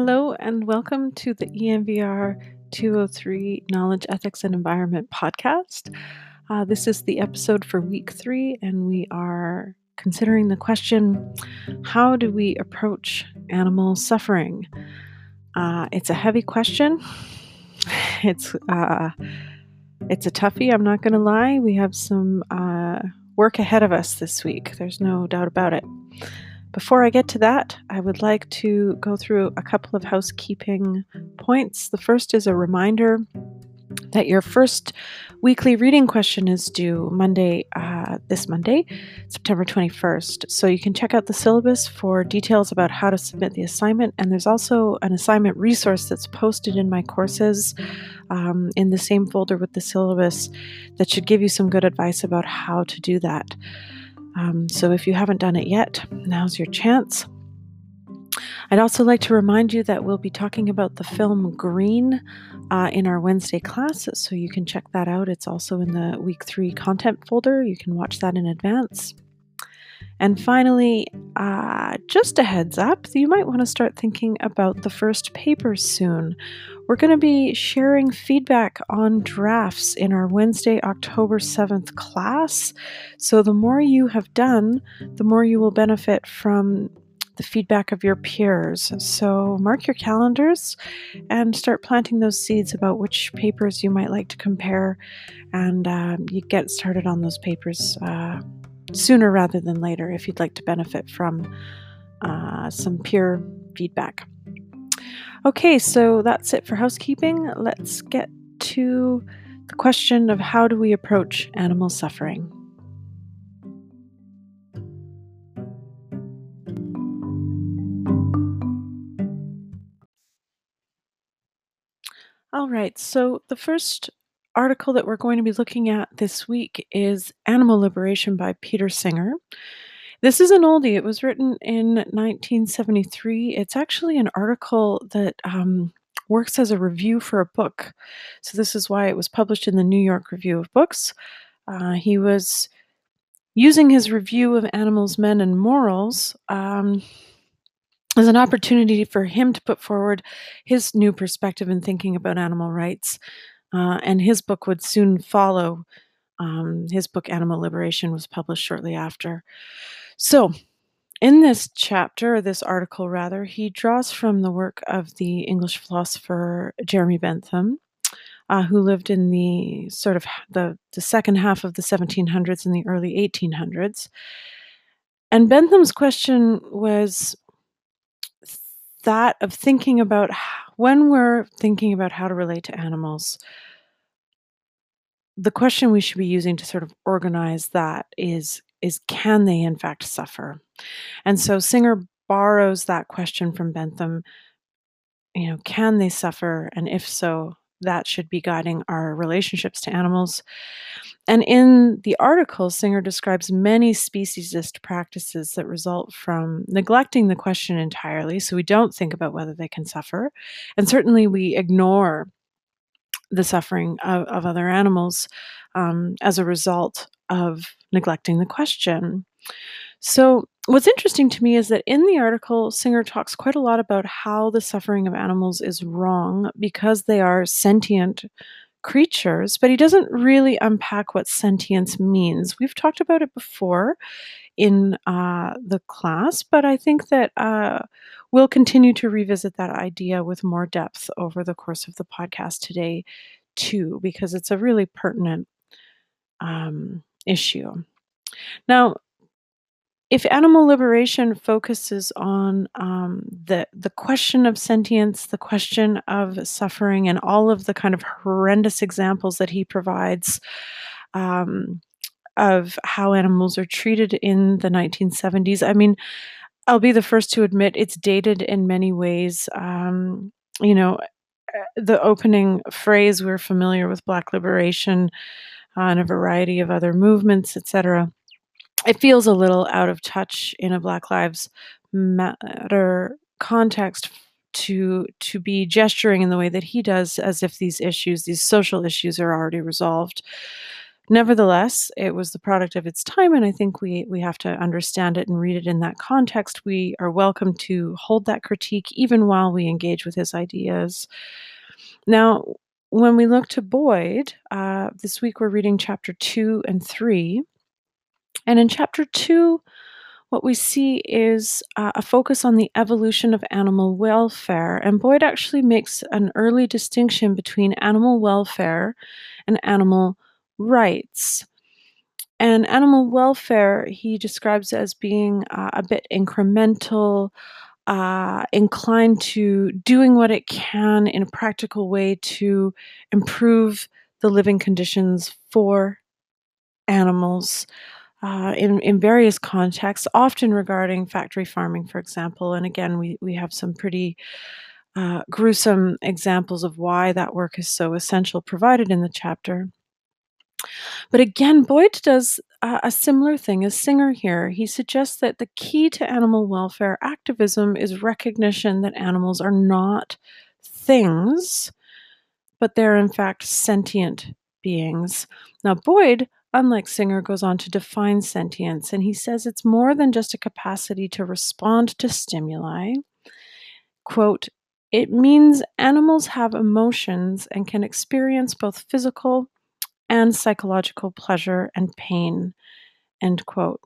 Hello, and welcome to the ENVR 203 Knowledge, Ethics, and Environment podcast. Uh, this is the episode for week three, and we are considering the question how do we approach animal suffering? Uh, it's a heavy question. It's uh, it's a toughie. I'm not going to lie. We have some uh, work ahead of us this week. There's no doubt about it. Before I get to that, I would like to go through a couple of housekeeping points. The first is a reminder that your first weekly reading question is due Monday, uh, this Monday, September 21st. So you can check out the syllabus for details about how to submit the assignment. And there's also an assignment resource that's posted in my courses um, in the same folder with the syllabus that should give you some good advice about how to do that. Um, so if you haven't done it yet, now's your chance. I'd also like to remind you that we'll be talking about the film Green uh, in our Wednesday class, so you can check that out. It's also in the week three content folder. You can watch that in advance. And finally, uh, just a heads up, you might want to start thinking about the first paper soon. We're going to be sharing feedback on drafts in our Wednesday, October 7th class. So the more you have done, the more you will benefit from the feedback of your peers. So mark your calendars and start planting those seeds about which papers you might like to compare, and um, you get started on those papers. Uh, sooner rather than later if you'd like to benefit from uh, some peer feedback. Okay, so that's it for housekeeping. Let's get to the question of how do we approach animal suffering. All right, so the first article that we're going to be looking at this week is Animal Liberation by Peter Singer. This is an oldie. It was written in 1973. It's actually an article that um, works as a review for a book. So, this is why it was published in the New York Review of Books. Uh, he was using his review of Animals, Men, and Morals um, as an opportunity for him to put forward his new perspective in thinking about animal rights. Uh, and his book would soon follow. Um, his book, Animal Liberation, was published shortly after. So, in this chapter, or this article rather, he draws from the work of the English philosopher Jeremy Bentham, uh, who lived in the sort of the, the second half of the 1700s and the early 1800s. And Bentham's question was that of thinking about when we're thinking about how to relate to animals, the question we should be using to sort of organize that is is can they in fact suffer? And so Singer borrows that question from Bentham, you know, can they suffer? And if so, that should be guiding our relationships to animals. And in the article, Singer describes many speciesist practices that result from neglecting the question entirely. So we don't think about whether they can suffer. And certainly we ignore the suffering of, of other animals um, as a result of neglecting the question. So, what's interesting to me is that in the article, Singer talks quite a lot about how the suffering of animals is wrong because they are sentient creatures, but he doesn't really unpack what sentience means. We've talked about it before in uh, the class, but I think that uh, we'll continue to revisit that idea with more depth over the course of the podcast today, too, because it's a really pertinent um, issue. Now, if animal liberation focuses on um, the the question of sentience, the question of suffering, and all of the kind of horrendous examples that he provides um, of how animals are treated in the 1970s, I mean, I'll be the first to admit it's dated in many ways. Um, you know, uh, the opening phrase we're familiar with Black liberation uh, and a variety of other movements, etc it feels a little out of touch in a Black Lives Matter context to to be gesturing in the way that he does as if these issues these social issues are already resolved Nevertheless, it was the product of its time, and I think we, we have to understand it and read it in that context. We are welcome to hold that critique even while we engage with his ideas. Now, when we look to Boyd, uh, this week we're reading chapter two and three. And in chapter two, what we see is uh, a focus on the evolution of animal welfare. And Boyd actually makes an early distinction between animal welfare and animal rights. And animal welfare, he describes as being uh, a bit incremental, uh, inclined to doing what it can in a practical way to improve the living conditions for animals. Uh, in, in various contexts, often regarding factory farming, for example. And again, we, we have some pretty uh, gruesome examples of why that work is so essential provided in the chapter. But again, Boyd does a, a similar thing as Singer here. He suggests that the key to animal welfare activism is recognition that animals are not things, but they're in fact sentient beings. Now, Boyd, unlike Singer, goes on to define sentience, and he says it's more than just a capacity to respond to stimuli. Quote, it means animals have emotions and can experience both physical and psychological pleasure and pain. End quote.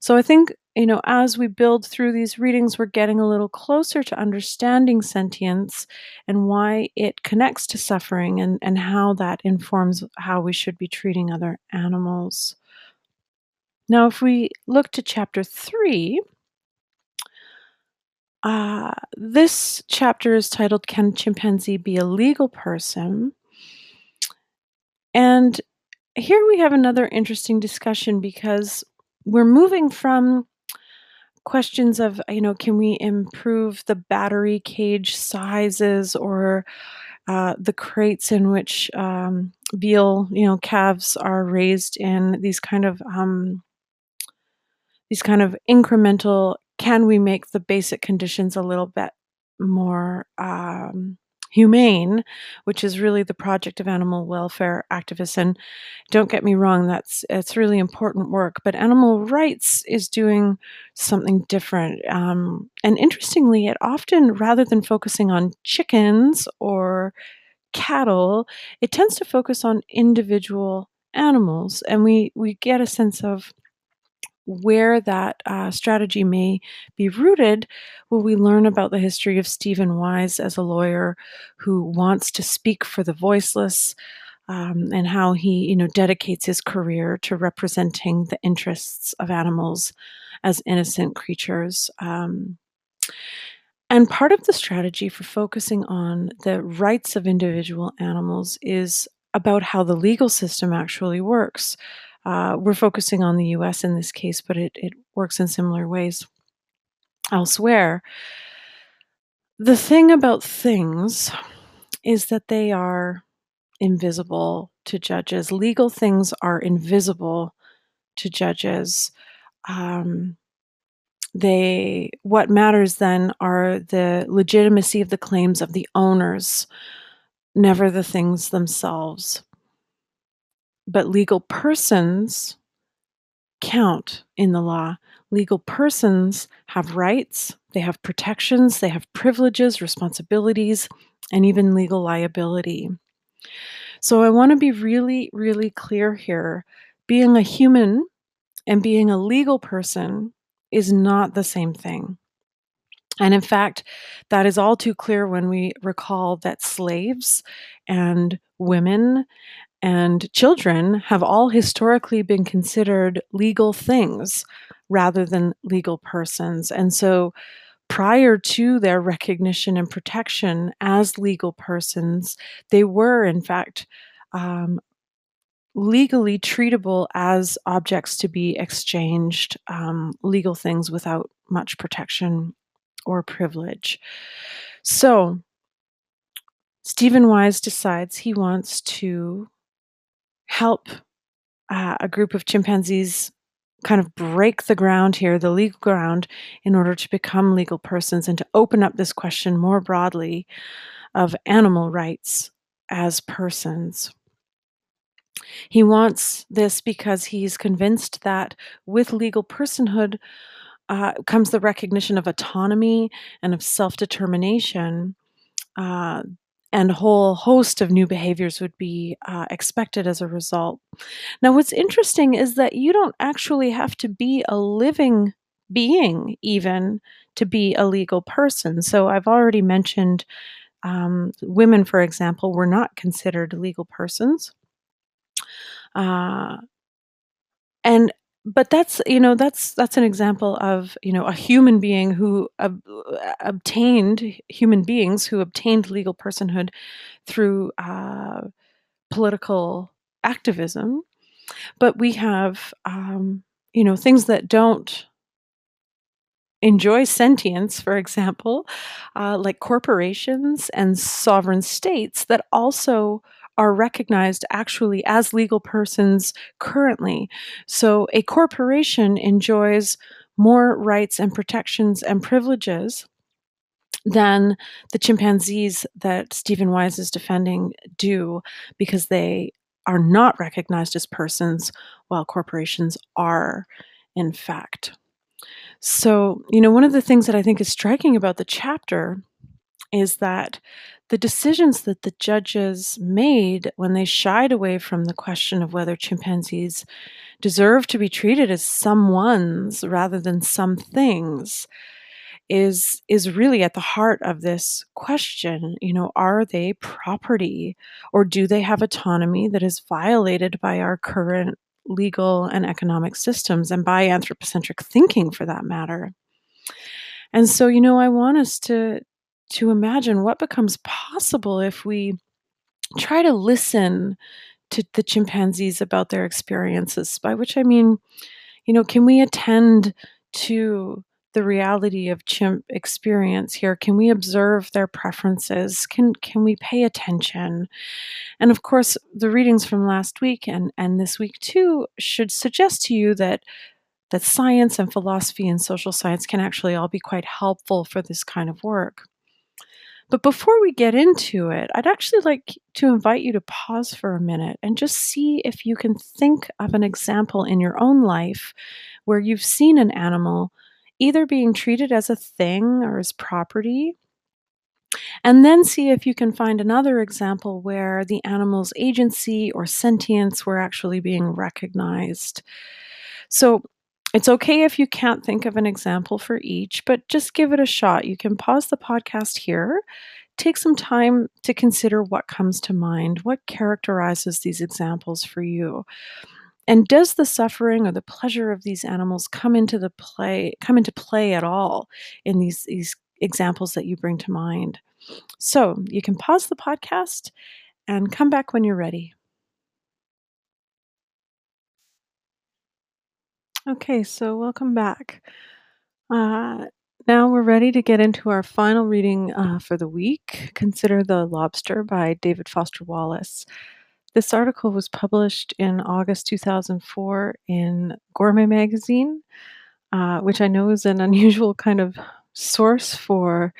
So I think, you know, as we build through these readings, we're getting a little closer to understanding sentience and why it connects to suffering and, and how that informs how we should be treating other animals. Now, if we look to chapter three, uh, this chapter is titled Can Chimpanzee Be a Legal Person? And here we have another interesting discussion because we're moving from questions of, you know, can we improve the battery cage sizes or uh, the crates in which um, veal, you know, calves are raised in these kind of um, these kind of incremental. Can we make the basic conditions a little bit more um, humane, which is really the project of animal welfare activists. And don't get me wrong, that's it's really important work. But animal rights is doing something different. Um, and interestingly, it often, rather than focusing on chickens or cattle, it tends to focus on individual animals, and we we get a sense of where that uh, strategy may be rooted, will we learn about the history of Steven Wise as a lawyer who wants to speak for the voiceless, um, and how he, you know, dedicates his career to representing the interests of animals as innocent creatures. Um, and part of the strategy for focusing on the rights of individual animals is about how the legal system actually works. Uh, we're focusing on the US in this case, but it, it works in similar ways elsewhere. The thing about things is that they are invisible to judges. Legal things are invisible to judges. Um, they what matters then are the legitimacy of the claims of the owners, never the things themselves but legal persons count in the law. Legal persons have rights, they have protections, they have privileges, responsibilities, and even legal liability. So I want to be really, really clear here. Being a human and being a legal person is not the same thing. And in fact, that is all too clear when we recall that slaves and women and children have all historically been considered legal things rather than legal persons. And so, prior to their recognition and protection as legal persons, they were, in fact, um, legally treatable as objects to be exchanged, um, legal things without much protection or privilege. So, Steven Wise decides he wants to help uh, a group of chimpanzees kind of break the ground here, the legal ground, in order to become legal persons and to open up this question more broadly of animal rights as persons. He wants this because he's convinced that with legal personhood uh, comes the recognition of autonomy and of self determination. Uh, and a whole host of new behaviors would be uh, expected as a result. Now, what's interesting is that you don't actually have to be a living being, even to be a legal person. So, I've already mentioned um, women, for example, were not considered legal persons. Uh, and but that's you know that's that's an example of you know a human being who ob- obtained human beings who obtained legal personhood through uh, political activism. But we have um, you know things that don't enjoy sentience for example uh, like corporations and sovereign states that also are recognized actually as legal persons currently. So a corporation enjoys more rights and protections and privileges than the chimpanzees that Steven Wise is defending do because they are not recognized as persons while corporations are, in fact. So, you know, one of the things that I think is striking about the chapter is that the decisions that the judges made when they shied away from the question of whether chimpanzees deserve to be treated as someones rather than some things is is really at the heart of this question you know are they property or do they have autonomy that is violated by our current legal and economic systems and by anthropocentric thinking for that matter? And so you know i want us to to imagine what becomes possible if we try to listen to the chimpanzees about their experiences, by which I mean, you know, can we attend to the reality of chimp experience here? Can we observe their preferences? Can can we pay attention? And of course, the readings from last week and, and this week too should suggest to you that that science and philosophy and social science can actually all be quite helpful for this kind of work. But before we get into it, I'd actually like to invite you to pause for a minute and just see if you can think of an example in your own life where you've seen an animal either being treated as a thing or as property. And then see if you can find another example where the animal's agency or sentience were actually being recognized. So, it's okay if you can't think of an example for each, but just give it a shot. You can pause the podcast here, take some time to consider what comes to mind, what characterizes these examples for you. And does the suffering or the pleasure of these animals come into the play come into play at all in these these examples that you bring to mind? So, you can pause the podcast and come back when you're ready. Okay, so welcome back. Uh, now we're ready to get into our final reading uh, for the week. Consider the Lobster by David Foster Wallace. This article was published in August 2004 in Gourmet Magazine, uh, which I know is an unusual kind of source for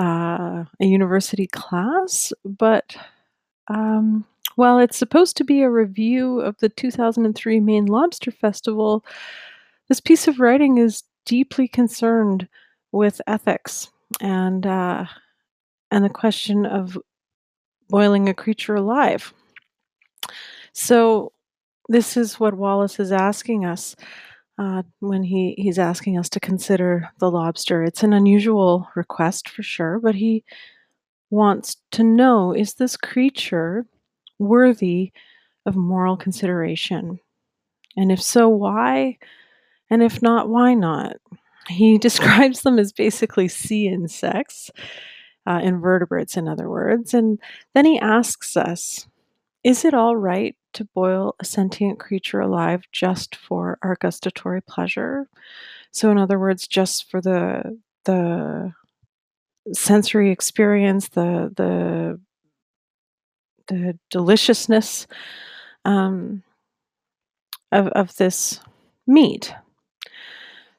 uh, a university class, but um, while it's supposed to be a review of the 2003 Maine Lobster Festival, this piece of writing is deeply concerned with ethics and uh, and the question of boiling a creature alive. So, this is what Wallace is asking us uh, when he, he's asking us to consider the lobster. It's an unusual request for sure, but he wants to know is this creature worthy of moral consideration? And if so, why? And if not, why not? He describes them as basically sea insects, uh, invertebrates, in other words. And then he asks us Is it all right to boil a sentient creature alive just for our gustatory pleasure? So, in other words, just for the, the sensory experience, the, the the deliciousness um, of, of this meat.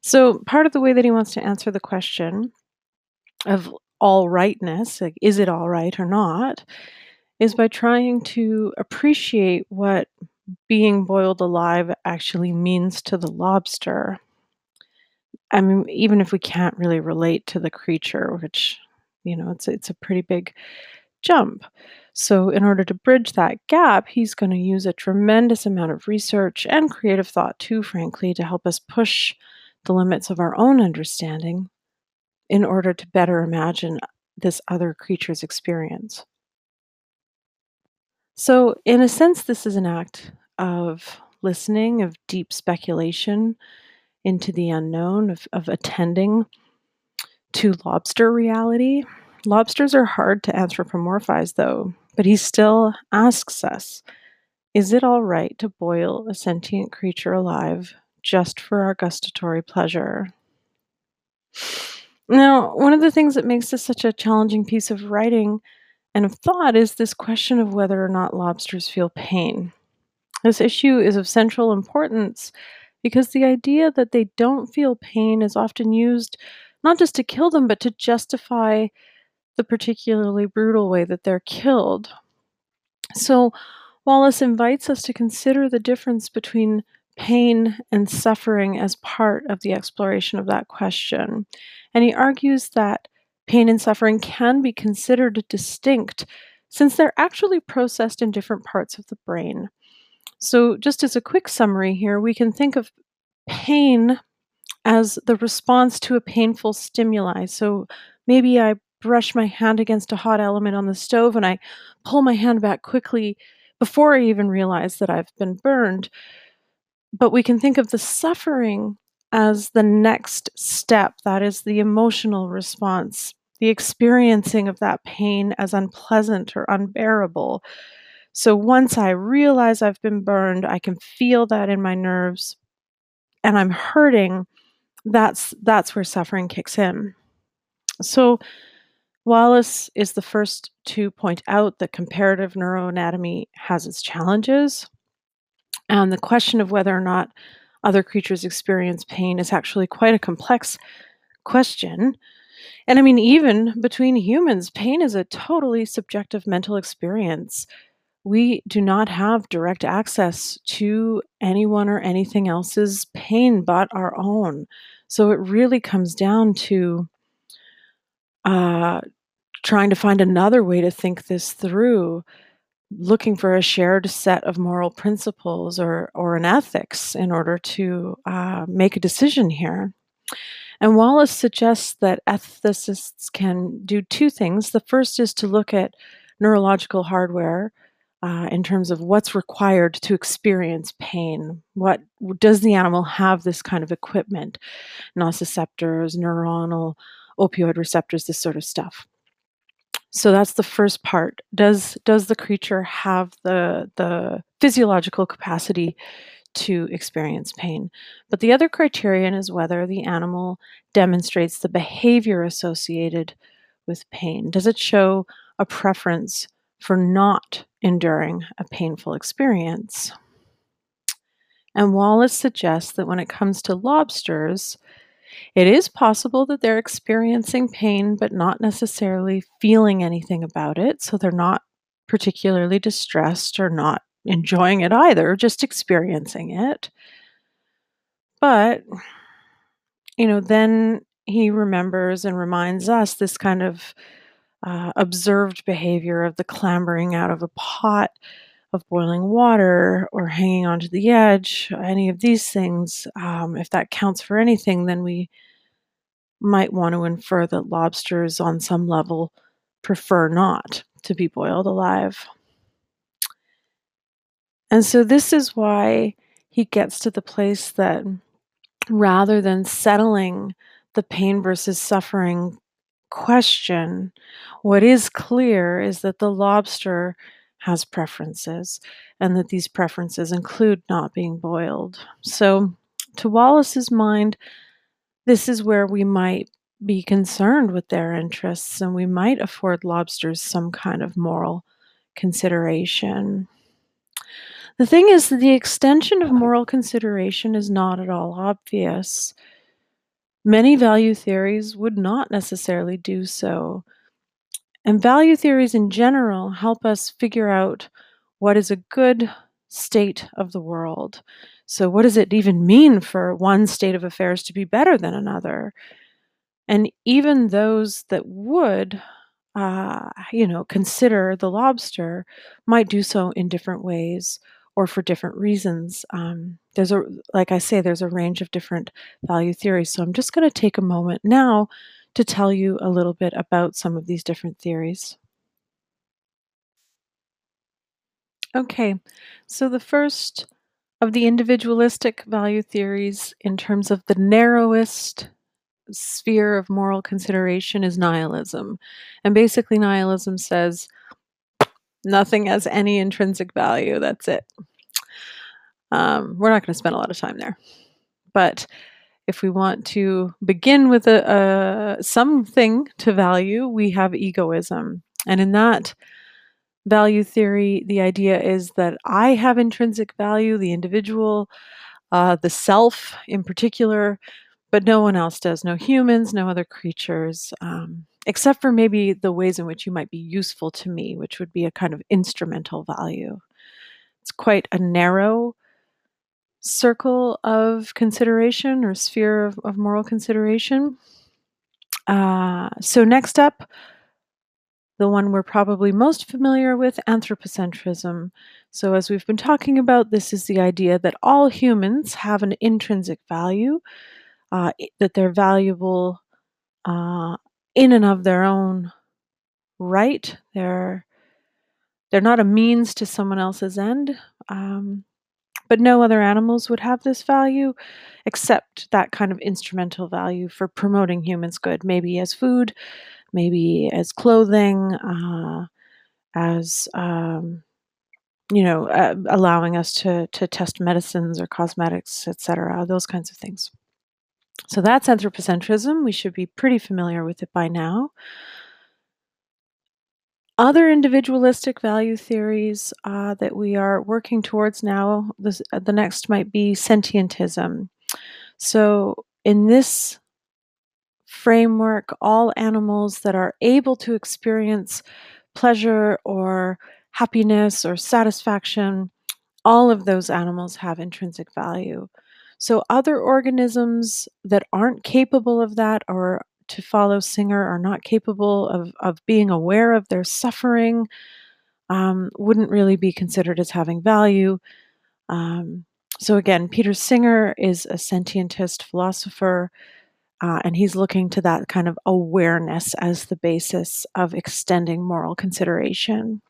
So, part of the way that he wants to answer the question of all rightness, like, is it all right or not, is by trying to appreciate what being boiled alive actually means to the lobster. I mean, even if we can't really relate to the creature, which, you know, it's it's a pretty big jump. So, in order to bridge that gap, he's going to use a tremendous amount of research and creative thought, too, frankly, to help us push the limits of our own understanding in order to better imagine this other creature's experience. So, in a sense, this is an act of listening, of deep speculation into the unknown, of, of attending to lobster reality. Lobsters are hard to anthropomorphize, though, but he still asks us Is it all right to boil a sentient creature alive just for our gustatory pleasure? Now, one of the things that makes this such a challenging piece of writing and of thought is this question of whether or not lobsters feel pain. This issue is of central importance because the idea that they don't feel pain is often used not just to kill them, but to justify the particularly brutal way that they're killed. So, Wallace invites us to consider the difference between pain and suffering as part of the exploration of that question. And he argues that pain and suffering can be considered distinct since they're actually processed in different parts of the brain. So, just as a quick summary here, we can think of pain as the response to a painful stimuli. So, maybe I brush my hand against a hot element on the stove and I pull my hand back quickly before I even realize that I've been burned. But we can think of the suffering as the next step that is the emotional response, the experiencing of that pain as unpleasant or unbearable. So once I realize I've been burned, I can feel that in my nerves and I'm hurting, that's that's where suffering kicks in. So Wallace is the first to point out that comparative neuroanatomy has its challenges. And the question of whether or not other creatures experience pain is actually quite a complex question. And I mean, even between humans, pain is a totally subjective mental experience. We do not have direct access to anyone or anything else's pain but our own. So it really comes down to uh, trying to find another way to think this through looking for a shared set of moral principles or, or an ethics in order to uh, make a decision here. And Wallace suggests that ethicists can do two things. The first is to look at neurological hardware uh, in terms of what's required to experience pain. What does the animal have this kind of equipment? Nociceptors, neuronal opioid receptors, this sort of stuff. So that's the first part. Does does the creature have the the physiological capacity to experience pain? But the other criterion is whether the animal demonstrates the behavior associated with pain. Does it show a preference for not enduring a painful experience? And Wallace suggests that when it comes to lobsters, it is possible that they're experiencing pain, but not necessarily feeling anything about it. So they're not particularly distressed or not enjoying it either, just experiencing it. But, you know, then he remembers and reminds us this kind of uh, observed behavior of the clambering out of a pot of boiling water or hanging onto the edge, any of these things, um, if that counts for anything, then we might want to infer that lobsters, on some level, prefer not to be boiled alive. And so, this is why he gets to the place that rather than settling the pain versus suffering question, what is clear is that the lobster has preferences and that these preferences include not being boiled. So, to Wallace's mind, this is where we might be concerned with their interests and we might afford lobsters some kind of moral consideration. The thing is that the extension of moral consideration is not at all obvious. Many value theories would not necessarily do so. And value theories in general help us figure out what is a good state of the world. So, what does it even mean for one state of affairs to be better than another? And even those that would, uh, you know, consider the lobster might do so in different ways or for different reasons. Um, there's a, like I say, there's a range of different value theories. So I'm just going to take a moment now to tell you a little bit about some of these different theories. Okay, so the first of the individualistic value theories, in terms of the narrowest sphere of moral consideration, is nihilism. And basically, nihilism says nothing has any intrinsic value. That's it. Um, we're not going to spend a lot of time there. But if we want to begin with a, a something to value, we have egoism. And in that value theory, the idea is that I have intrinsic value, the individual, uh, the self in particular, but no one else does. No humans, no other creatures, um, except for maybe the ways in which you might be useful to me, which would be a kind of instrumental value. It's quite a narrow circle of consideration or sphere of, of moral consideration. Uh, so, next up, the one we're probably most familiar with anthropocentrism. So, as we've been talking about, this is the idea that all humans have an intrinsic value, uh, that they're valuable uh, in and of their own right. They're they're not a means to someone else's end. Um, but no other animals would have this value except that kind of instrumental value for promoting humans' good, maybe as food, maybe as clothing, uh, as um, you know, uh, allowing us to to test medicines or cosmetics, etc. Those kinds of things. So that's anthropocentrism. We should be pretty familiar with it by now. Other individualistic value theories uh, that we are working towards now, this, uh, the next might be sentientism. So, in this framework, all animals that are able to experience pleasure or happiness or satisfaction, all of those animals have intrinsic value. So, other organisms that aren't capable of that or to follow Singer are not capable of, of being aware of their suffering um, wouldn't really be considered as having value. Um, so, again, Peter Singer is a sentientist philosopher, uh, and he's looking to that kind of awareness as the basis of extending moral consideration.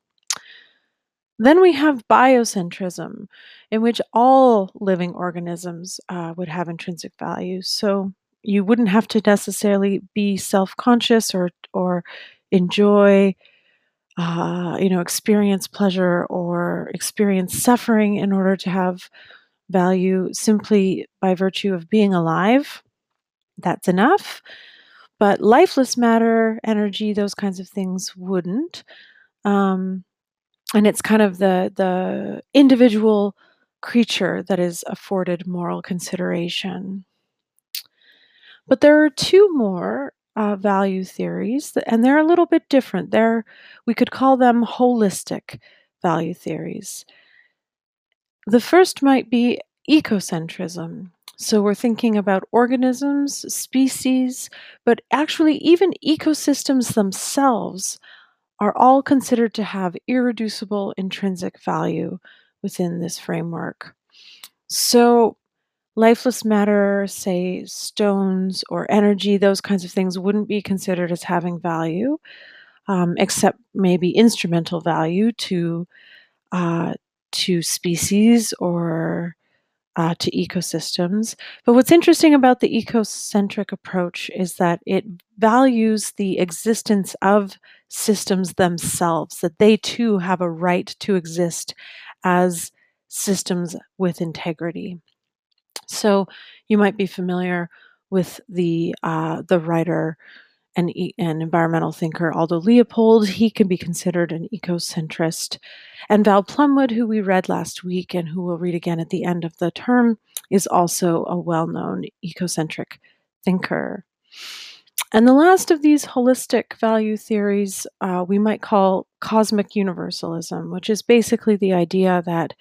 Then we have biocentrism, in which all living organisms uh, would have intrinsic value. So, you wouldn't have to necessarily be self-conscious or or enjoy uh, you know experience pleasure or experience suffering in order to have value simply by virtue of being alive. That's enough. But lifeless matter energy those kinds of things wouldn't. Um, and it's kind of the the individual creature that is afforded moral consideration but there are two more uh, value theories, and they're a little bit different. They're, we could call them holistic value theories. The first might be ecocentrism. So we're thinking about organisms, species, but actually, even ecosystems themselves are all considered to have irreducible intrinsic value within this framework. So lifeless matter, say stones or energy, those kinds of things wouldn't be considered as having value, um, except maybe instrumental value to uh, to species or uh, to ecosystems. But what's interesting about the ecocentric approach is that it values the existence of systems themselves, that they too have a right to exist as systems with integrity. So you might be familiar with the uh, the writer and, and environmental thinker Aldo Leopold. He can be considered an ecocentrist. And Val Plumwood, who we read last week and who we'll read again at the end of the term, is also a well known ecocentric thinker. And the last of these holistic value theories uh, we might call cosmic universalism, which is basically the idea that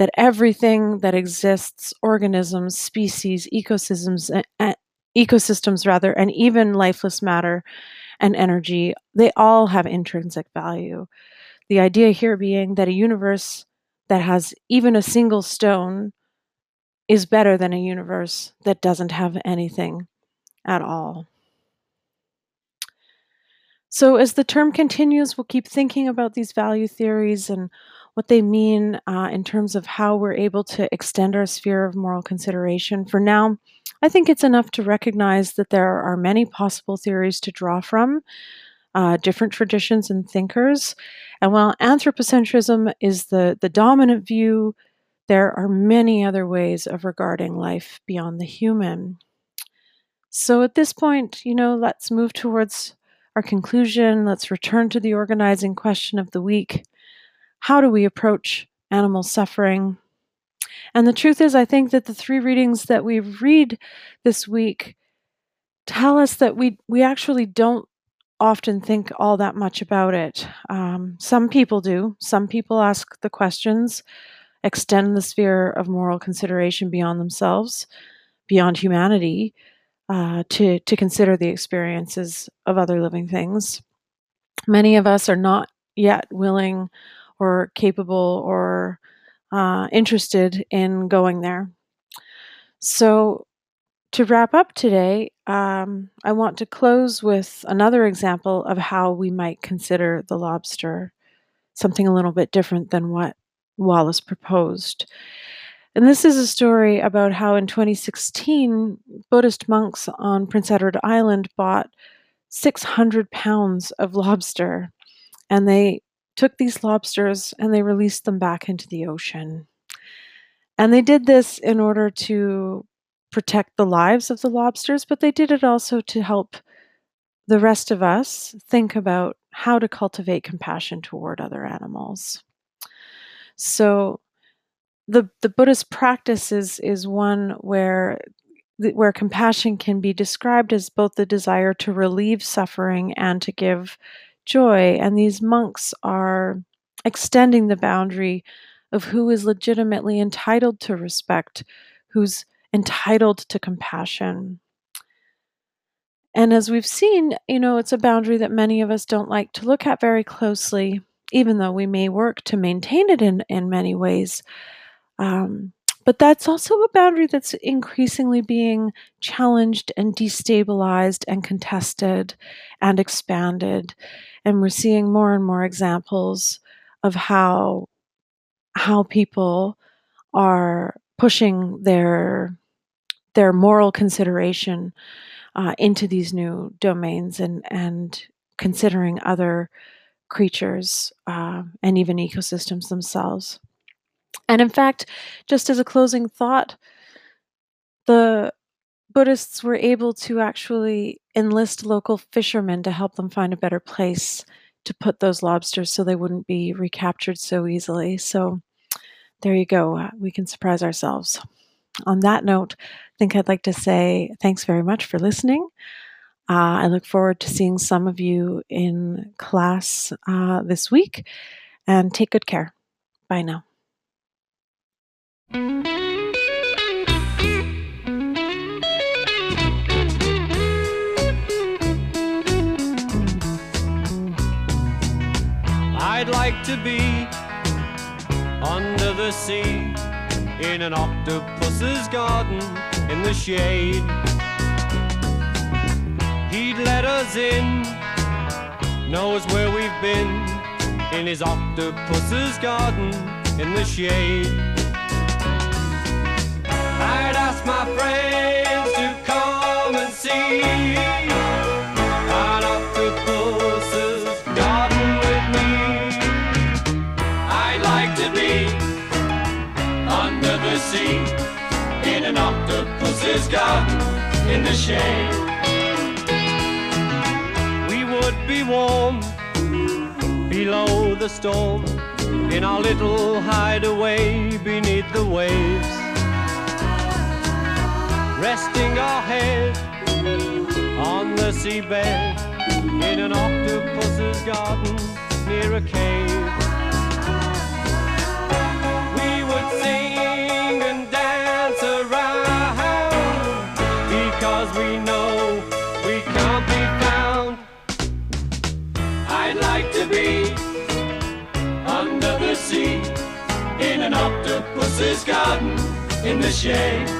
that everything that exists, organisms, species, ecosystems, uh, ecosystems rather, and even lifeless matter and energy, they all have intrinsic value. The idea here being that a universe that has even a single stone is better than a universe that doesn't have anything at all. So, as the term continues, we'll keep thinking about these value theories and what they mean uh, in terms of how we're able to extend our sphere of moral consideration. For now, I think it's enough to recognize that there are many possible theories to draw from, uh, different traditions and thinkers. And while anthropocentrism is the, the dominant view, there are many other ways of regarding life beyond the human. So at this point, you know, let's move towards our conclusion. Let's return to the organizing question of the week How do we approach animal suffering? And the truth is, I think that the three readings that we read this week tell us that we, we actually don't often think all that much about it. Um, some people do. Some people ask the questions, extend the sphere of moral consideration beyond themselves, beyond humanity, uh, to, to consider the experiences of other living things. Many of us are not yet willing or capable or uh, interested in going there. So, to wrap up today, um, I want to close with another example of how we might consider the lobster, something a little bit different than what Wallace proposed. And this is a story about how in 2016, Buddhist monks on Prince Edward Island bought 600 pounds of lobster and they took these lobsters and they released them back into the ocean. And they did this in order to protect the lives of the lobsters, but they did it also to help the rest of us think about how to cultivate compassion toward other animals. So the the Buddhist practice is is one where where compassion can be described as both the desire to relieve suffering and to give joy and these monks are extending the boundary of who is legitimately entitled to respect who's entitled to compassion. And as we've seen you know it's a boundary that many of us don't like to look at very closely even though we may work to maintain it in in many ways. Um, but that's also a boundary that's increasingly being challenged and destabilized and contested and expanded. And we're seeing more and more examples of how how people are pushing their their moral consideration uh, into these new domains and and considering other creatures uh, and even ecosystems themselves. And in fact, just as a closing thought, the Buddhists were able to actually enlist local fishermen to help them find a better place to put those lobsters so they wouldn't be recaptured so easily. So there you go. Uh, we can surprise ourselves. On that note, I think I'd like to say thanks very much for listening. Uh, I look forward to seeing some of you in class uh, this week and take good care. Bye now. I'd like to be under the sea in an octopus's garden in the shade. He'd let us in, knows where we've been in his octopus's garden in the shade. I'd ask my friends to come and see garden with me. I'd like to be under the sea in an octopus's garden in the shade. We would be warm below the storm in our little hideaway beneath the waves resting our head on the seabed in an octopus's garden near a cave. We would sing and dance around because we know we can't be found. I'd like to be under the sea in an octopus's garden in the shade.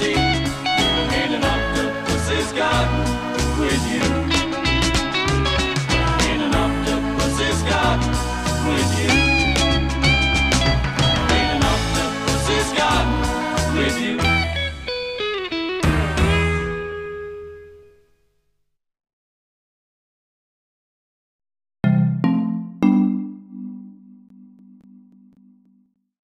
sea in an octopus's garden with you.